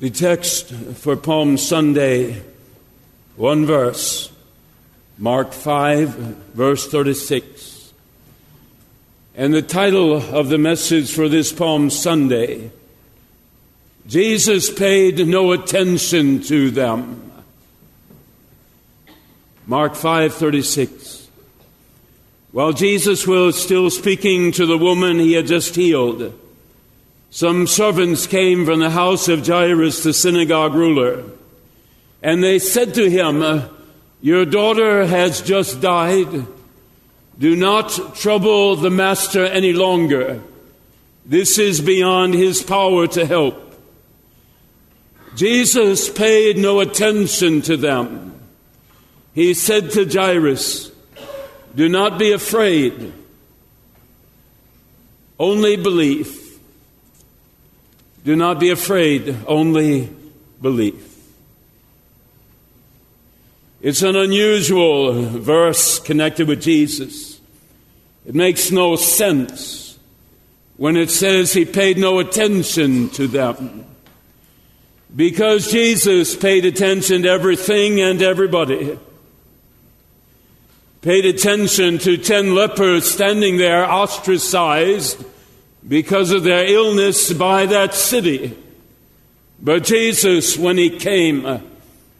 The text for Palm Sunday, one verse, Mark 5, verse 36. And the title of the message for this Palm Sunday, Jesus paid no attention to them. Mark 5:36. While Jesus was still speaking to the woman he had just healed, some servants came from the house of Jairus, the synagogue ruler, and they said to him, uh, Your daughter has just died. Do not trouble the master any longer. This is beyond his power to help. Jesus paid no attention to them. He said to Jairus, Do not be afraid, only believe. Do not be afraid, only believe. It's an unusual verse connected with Jesus. It makes no sense when it says he paid no attention to them. Because Jesus paid attention to everything and everybody. Paid attention to ten lepers standing there ostracized because of their illness by that city. But Jesus, when he came,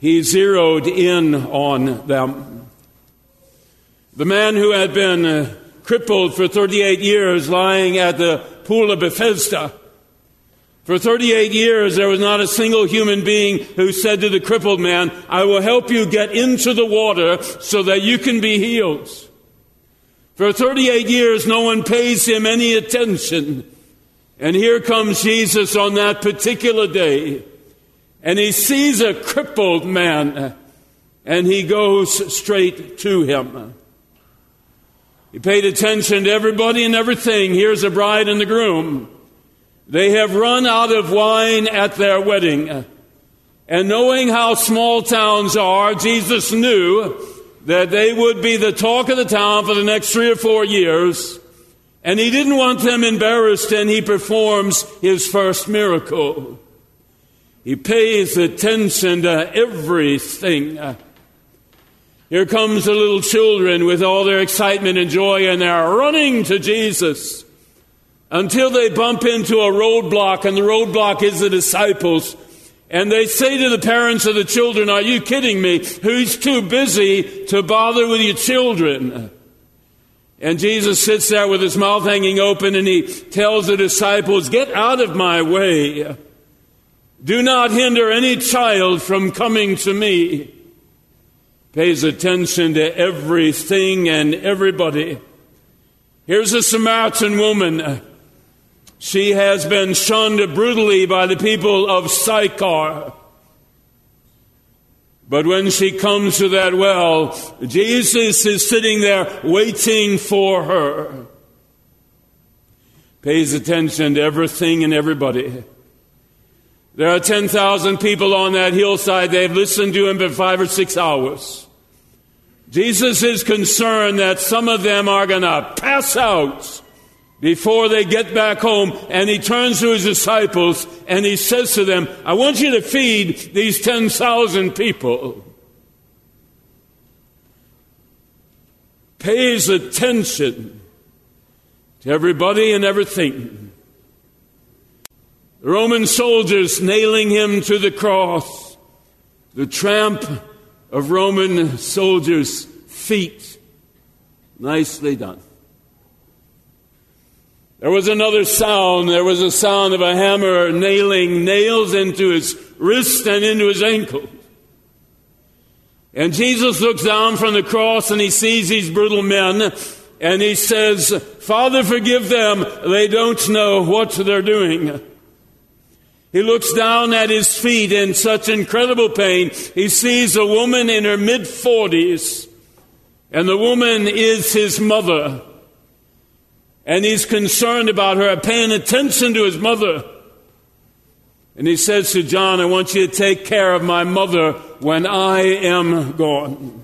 he zeroed in on them. The man who had been uh, crippled for 38 years lying at the pool of Bethesda. For 38 years, there was not a single human being who said to the crippled man, I will help you get into the water so that you can be healed. For 38 years, no one pays him any attention. And here comes Jesus on that particular day, and he sees a crippled man, and he goes straight to him. He paid attention to everybody and everything. Here's the bride and the groom. They have run out of wine at their wedding. And knowing how small towns are, Jesus knew that they would be the talk of the town for the next three or four years. And he didn't want them embarrassed, and he performs his first miracle. He pays attention to everything. Here comes the little children with all their excitement and joy, and they're running to Jesus until they bump into a roadblock, and the roadblock is the disciples. And they say to the parents of the children, Are you kidding me? Who's too busy to bother with your children? And Jesus sits there with his mouth hanging open and he tells the disciples, Get out of my way. Do not hinder any child from coming to me. Pays attention to everything and everybody. Here's a Samaritan woman. She has been shunned brutally by the people of Sychar. But when she comes to that well, Jesus is sitting there waiting for her. Pays attention to everything and everybody. There are 10,000 people on that hillside. They've listened to him for five or six hours. Jesus is concerned that some of them are going to pass out before they get back home. And he turns to his disciples and he says to them, I want you to feed these 10,000 people. Pays attention to everybody and everything. The Roman soldiers nailing him to the cross, the tramp of Roman soldiers' feet. Nicely done. There was another sound. There was a sound of a hammer nailing nails into his wrist and into his ankle. And Jesus looks down from the cross and he sees these brutal men and he says, Father, forgive them. They don't know what they're doing. He looks down at his feet in such incredible pain. He sees a woman in her mid 40s, and the woman is his mother and he's concerned about her, paying attention to his mother. And he says to John, I want you to take care of my mother when I am gone.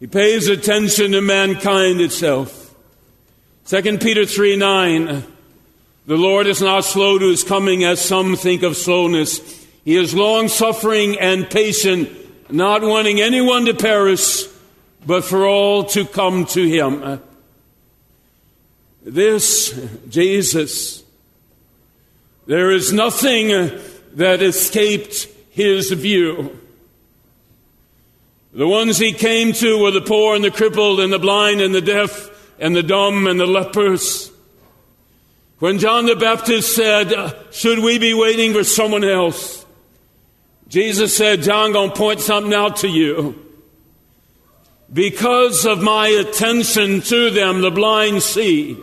He pays attention to mankind itself. 2 Peter 3 9. The Lord is not slow to his coming, as some think of slowness. He is long suffering and patient, not wanting anyone to perish, but for all to come to him. This, Jesus, there is nothing that escaped his view. The ones he came to were the poor and the crippled and the blind and the deaf and the dumb and the lepers. When John the Baptist said, uh, Should we be waiting for someone else? Jesus said, John, gonna point something out to you. Because of my attention to them, the blind see,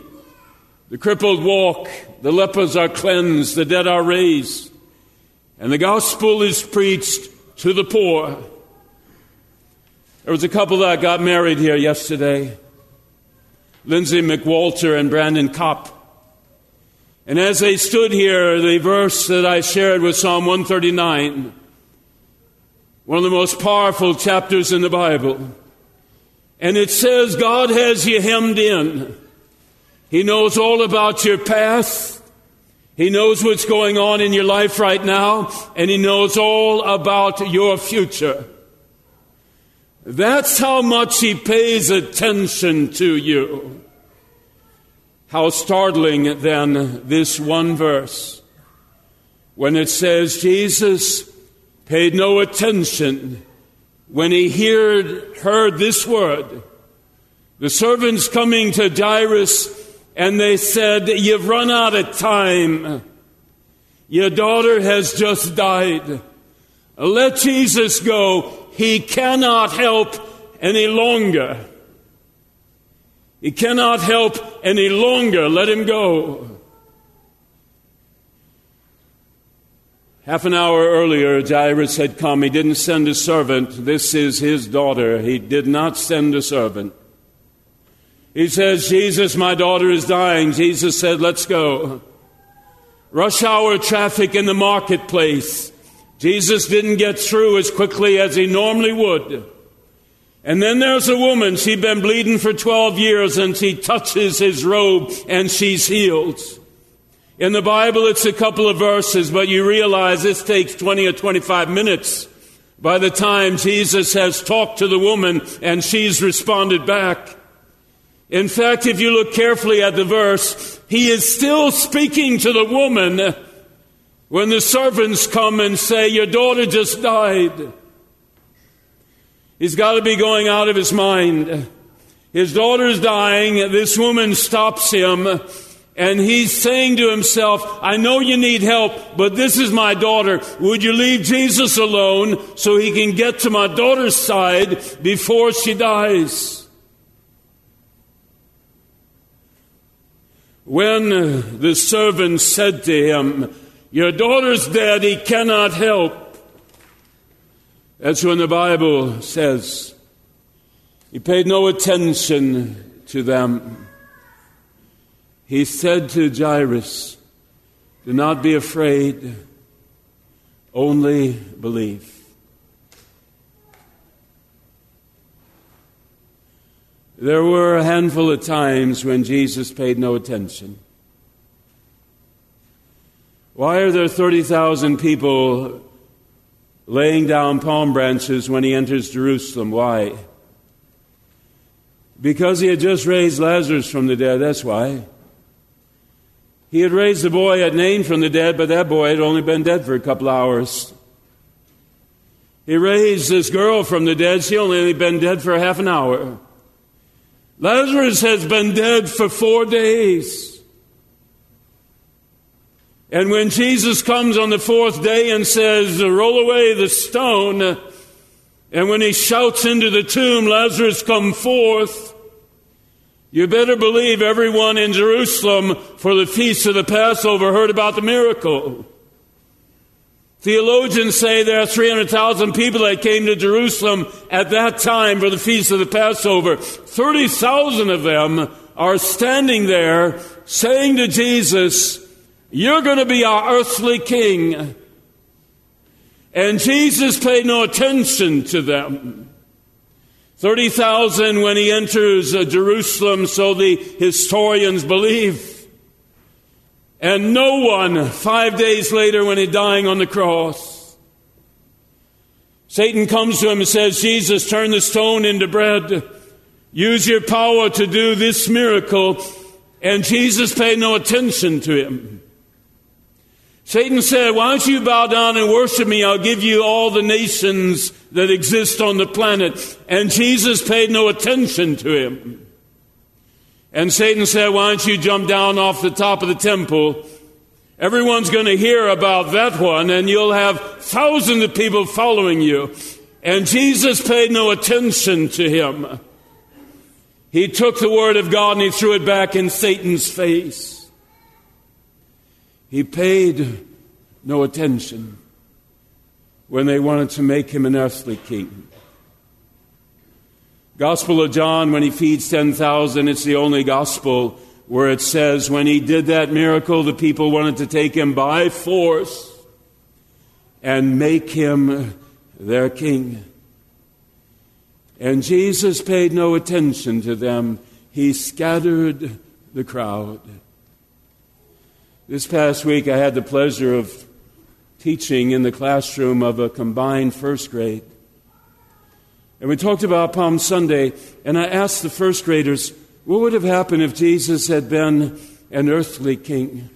the crippled walk, the lepers are cleansed, the dead are raised, and the gospel is preached to the poor. There was a couple that got married here yesterday Lindsay McWalter and Brandon Kopp. And as they stood here, the verse that I shared was Psalm 139, one of the most powerful chapters in the Bible. And it says, God has you hemmed in. He knows all about your past. He knows what's going on in your life right now, and He knows all about your future. That's how much He pays attention to you. How startling then this one verse when it says Jesus paid no attention when he heard, heard this word. The servants coming to Jairus and they said, You've run out of time. Your daughter has just died. Let Jesus go. He cannot help any longer. He cannot help any longer. Let him go. Half an hour earlier, Jairus had come. He didn't send a servant. This is his daughter. He did not send a servant. He says, Jesus, my daughter is dying. Jesus said, let's go. Rush hour traffic in the marketplace. Jesus didn't get through as quickly as he normally would. And then there's a woman, she'd been bleeding for 12 years and she touches his robe and she's healed. In the Bible, it's a couple of verses, but you realize this takes 20 or 25 minutes by the time Jesus has talked to the woman and she's responded back. In fact, if you look carefully at the verse, he is still speaking to the woman when the servants come and say, Your daughter just died. He's got to be going out of his mind. His daughter's dying. This woman stops him and he's saying to himself, I know you need help, but this is my daughter. Would you leave Jesus alone so he can get to my daughter's side before she dies? When uh, the servant said to him, Your daughter's dead, he cannot help. That's when the Bible says he paid no attention to them. He said to Jairus, Do not be afraid, only believe. There were a handful of times when Jesus paid no attention. Why are there 30,000 people laying down palm branches when he enters Jerusalem? Why? Because he had just raised Lazarus from the dead, that's why. He had raised the boy at Nain from the dead, but that boy had only been dead for a couple hours. He raised this girl from the dead, she only had been dead for half an hour. Lazarus has been dead for four days. And when Jesus comes on the fourth day and says, Roll away the stone, and when he shouts into the tomb, Lazarus, come forth, you better believe everyone in Jerusalem for the feast of the Passover heard about the miracle. Theologians say there are 300,000 people that came to Jerusalem at that time for the feast of the Passover. 30,000 of them are standing there saying to Jesus, You're going to be our earthly king. And Jesus paid no attention to them. 30,000 when he enters uh, Jerusalem, so the historians believe. And no one, five days later when he's dying on the cross, Satan comes to him and says, Jesus, turn the stone into bread. Use your power to do this miracle. And Jesus paid no attention to him. Satan said, Why don't you bow down and worship me? I'll give you all the nations that exist on the planet. And Jesus paid no attention to him. And Satan said, Why don't you jump down off the top of the temple? Everyone's going to hear about that one, and you'll have thousands of people following you. And Jesus paid no attention to him. He took the word of God and he threw it back in Satan's face. He paid no attention when they wanted to make him an earthly king. Gospel of John, when he feeds 10,000, it's the only gospel where it says when he did that miracle, the people wanted to take him by force and make him their king. And Jesus paid no attention to them. He scattered the crowd. This past week, I had the pleasure of teaching in the classroom of a combined first grade. And we talked about Palm Sunday, and I asked the first graders, what would have happened if Jesus had been an earthly king?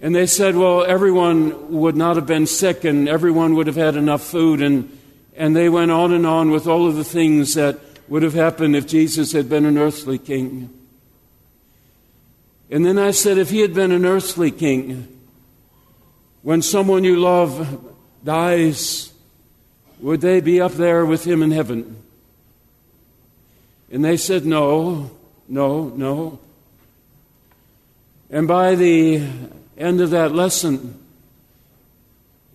And they said, well, everyone would not have been sick, and everyone would have had enough food, and and they went on and on with all of the things that would have happened if Jesus had been an earthly king. And then I said, if he had been an earthly king, when someone you love dies, would they be up there with him in heaven? And they said, no, no, no. And by the end of that lesson,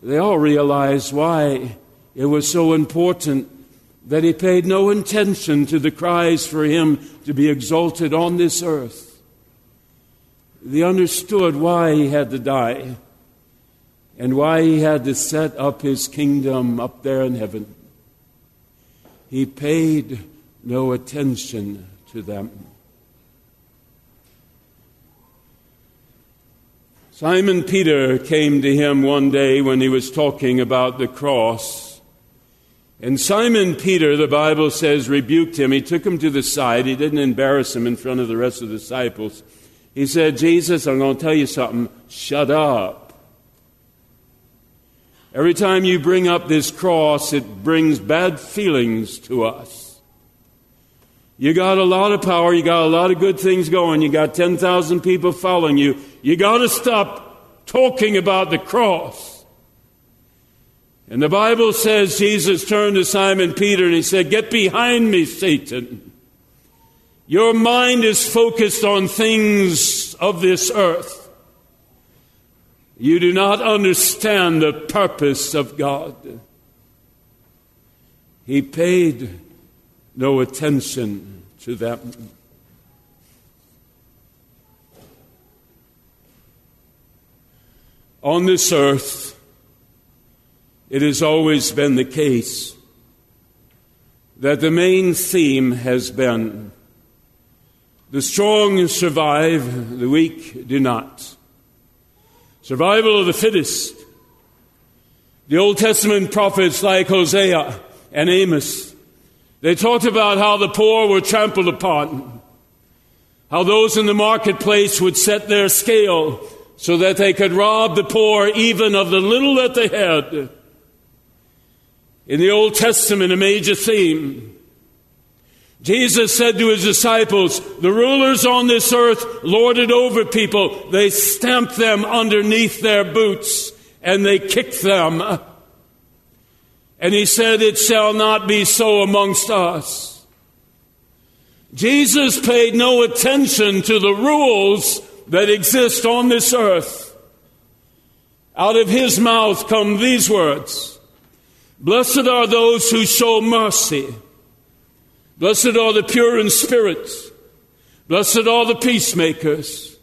they all realized why it was so important that he paid no attention to the cries for him to be exalted on this earth. They understood why he had to die and why he had to set up his kingdom up there in heaven. He paid no attention to them. Simon Peter came to him one day when he was talking about the cross and Simon Peter, the Bible says, rebuked him. He took him to the side. He didn't embarrass him in front of the rest of the disciples. He said, Jesus, I'm going to tell you something. Shut up. Every time you bring up this cross, it brings bad feelings to us. You got a lot of power. You got a lot of good things going. You got 10,000 people following you. You got to stop talking about the cross. And the Bible says Jesus turned to Simon Peter and he said, Get behind me, Satan. Your mind is focused on things of this earth. You do not understand the purpose of God. He paid no attention to them. On this earth, it has always been the case that the main theme has been the strong survive, the weak do not. Survival of the fittest. The Old Testament prophets like Hosea and Amos, they talked about how the poor were trampled upon, how those in the marketplace would set their scale so that they could rob the poor even of the little that they had. In the Old Testament, a major theme. Jesus said to his disciples, The rulers on this earth lord it over people. They stamp them underneath their boots and they kick them. And he said, It shall not be so amongst us. Jesus paid no attention to the rules that exist on this earth. Out of his mouth come these words Blessed are those who show mercy. Blessed are the pure in spirit. Blessed are the peacemakers.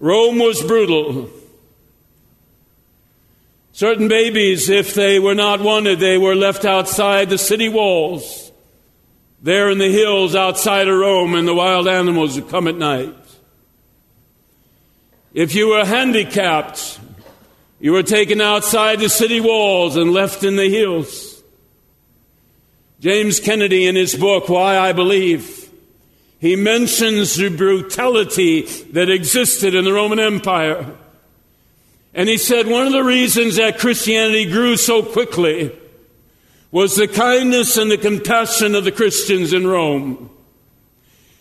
Rome was brutal. Certain babies, if they were not wanted, they were left outside the city walls there in the hills outside of Rome, and the wild animals would come at night. If you were handicapped, you were taken outside the city walls and left in the hills. James Kennedy, in his book, Why I Believe, he mentions the brutality that existed in the Roman Empire. And he said one of the reasons that Christianity grew so quickly was the kindness and the compassion of the Christians in Rome.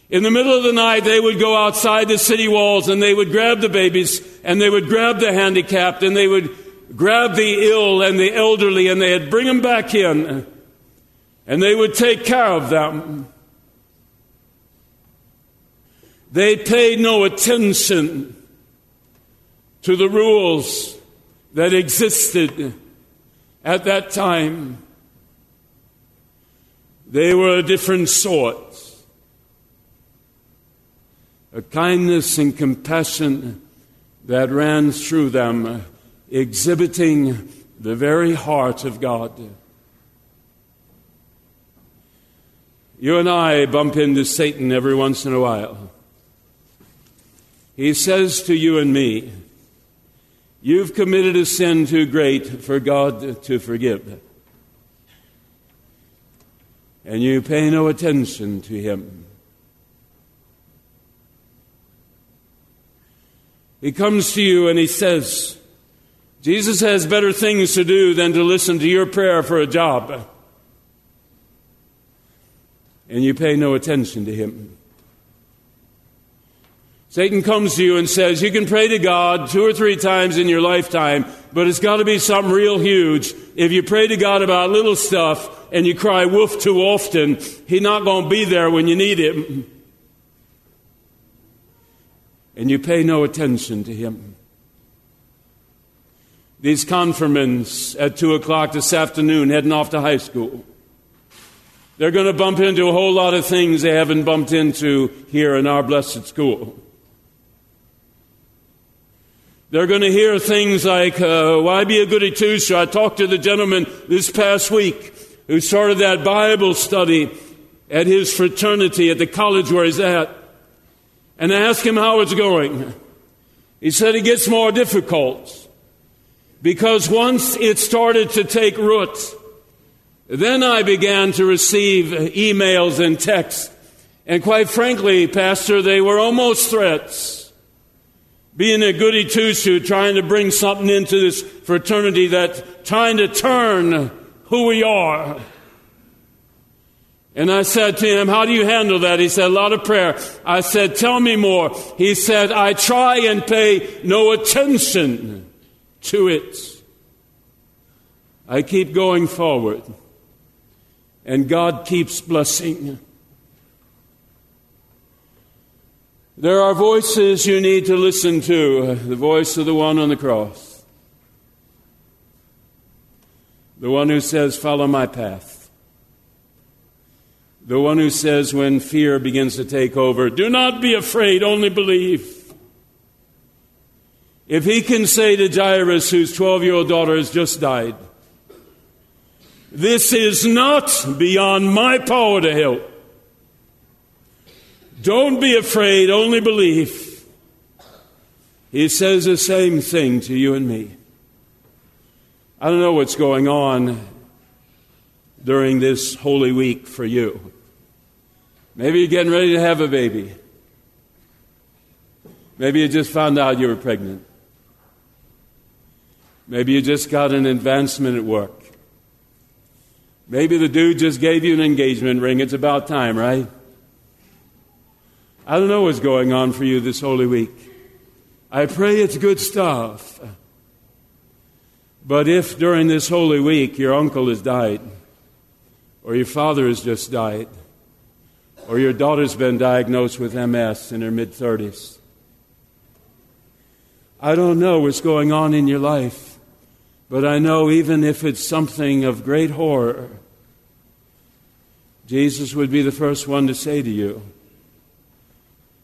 In the middle of the night, they would go outside the city walls and they would grab the babies and they would grab the handicapped and they would grab the ill and the elderly and they'd bring them back in and they would take care of them. They paid no attention to the rules that existed at that time. They were a different sort. A kindness and compassion that ran through them, exhibiting the very heart of God. You and I bump into Satan every once in a while. He says to you and me, You've committed a sin too great for God to forgive. And you pay no attention to Him. He comes to you and He says, Jesus has better things to do than to listen to your prayer for a job. And you pay no attention to Him. Satan comes to you and says, You can pray to God two or three times in your lifetime, but it's got to be something real huge. If you pray to God about little stuff and you cry wolf too often, He's not going to be there when you need Him. And you pay no attention to Him. These confirmands at 2 o'clock this afternoon heading off to high school. They're going to bump into a whole lot of things they haven't bumped into here in our blessed school. They're going to hear things like, uh, why be a goody two shoes? I talked to the gentleman this past week who started that Bible study at his fraternity at the college where he's at. And I asked him how it's going. He said it gets more difficult because once it started to take root, then I began to receive emails and texts. And quite frankly, Pastor, they were almost threats being a goody two shoe, trying to bring something into this fraternity that's trying to turn who we are. And I said to him, How do you handle that? He said, A lot of prayer. I said, Tell me more. He said, I try and pay no attention to it. I keep going forward, and God keeps blessing. There are voices you need to listen to the voice of the one on the cross, the one who says, Follow my path, the one who says, when fear begins to take over, Do not be afraid, only believe. If he can say to Jairus, whose 12 year old daughter has just died, This is not beyond my power to help. Don't be afraid, only believe. He says the same thing to you and me. I don't know what's going on during this Holy Week for you. Maybe you're getting ready to have a baby. Maybe you just found out you were pregnant. Maybe you just got an advancement at work. Maybe the dude just gave you an engagement ring. It's about time, right? I don't know what's going on for you this Holy Week. I pray it's good stuff. But if during this Holy Week your uncle has died, or your father has just died, or your daughter's been diagnosed with MS in her mid 30s, I don't know what's going on in your life, but I know even if it's something of great horror, Jesus would be the first one to say to you,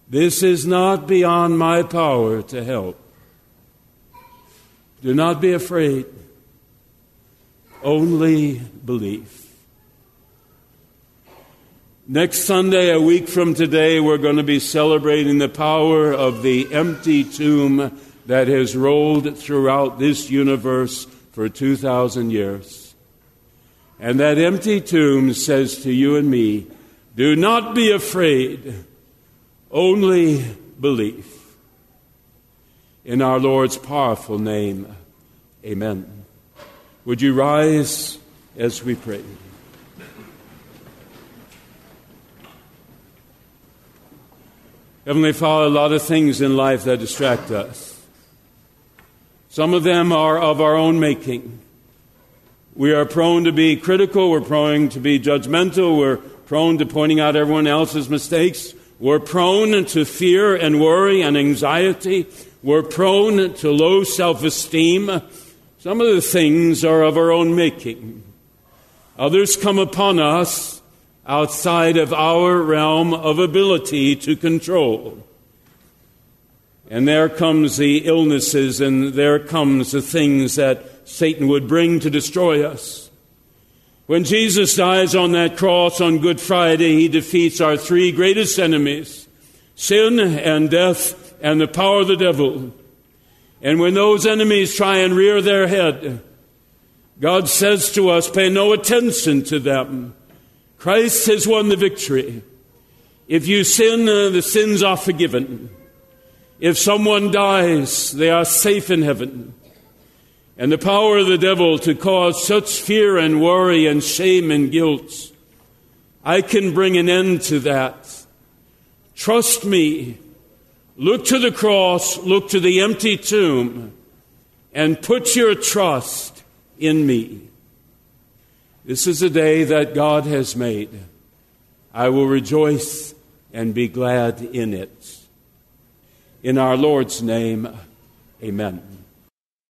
this is not beyond my power to help. Do not be afraid. Only believe. Next Sunday, a week from today, we're going to be celebrating the power of the empty tomb that has rolled throughout this universe for 2,000 years. And that empty tomb says to you and me, do not be afraid, only believe. In our Lord's powerful name, amen. Would you rise as we pray? Heavenly Father, a lot of things in life that distract us. Some of them are of our own making. We are prone to be critical, we're prone to be judgmental, we're prone to pointing out everyone else's mistakes, we're prone to fear and worry and anxiety, we're prone to low self esteem. Some of the things are of our own making. Others come upon us outside of our realm of ability to control. And there comes the illnesses and there comes the things that Satan would bring to destroy us. When Jesus dies on that cross on Good Friday, he defeats our three greatest enemies sin and death and the power of the devil. And when those enemies try and rear their head, God says to us, pay no attention to them. Christ has won the victory. If you sin, the sins are forgiven. If someone dies, they are safe in heaven. And the power of the devil to cause such fear and worry and shame and guilt, I can bring an end to that. Trust me. Look to the cross, look to the empty tomb, and put your trust in me. This is a day that God has made. I will rejoice and be glad in it. In our Lord's name, amen.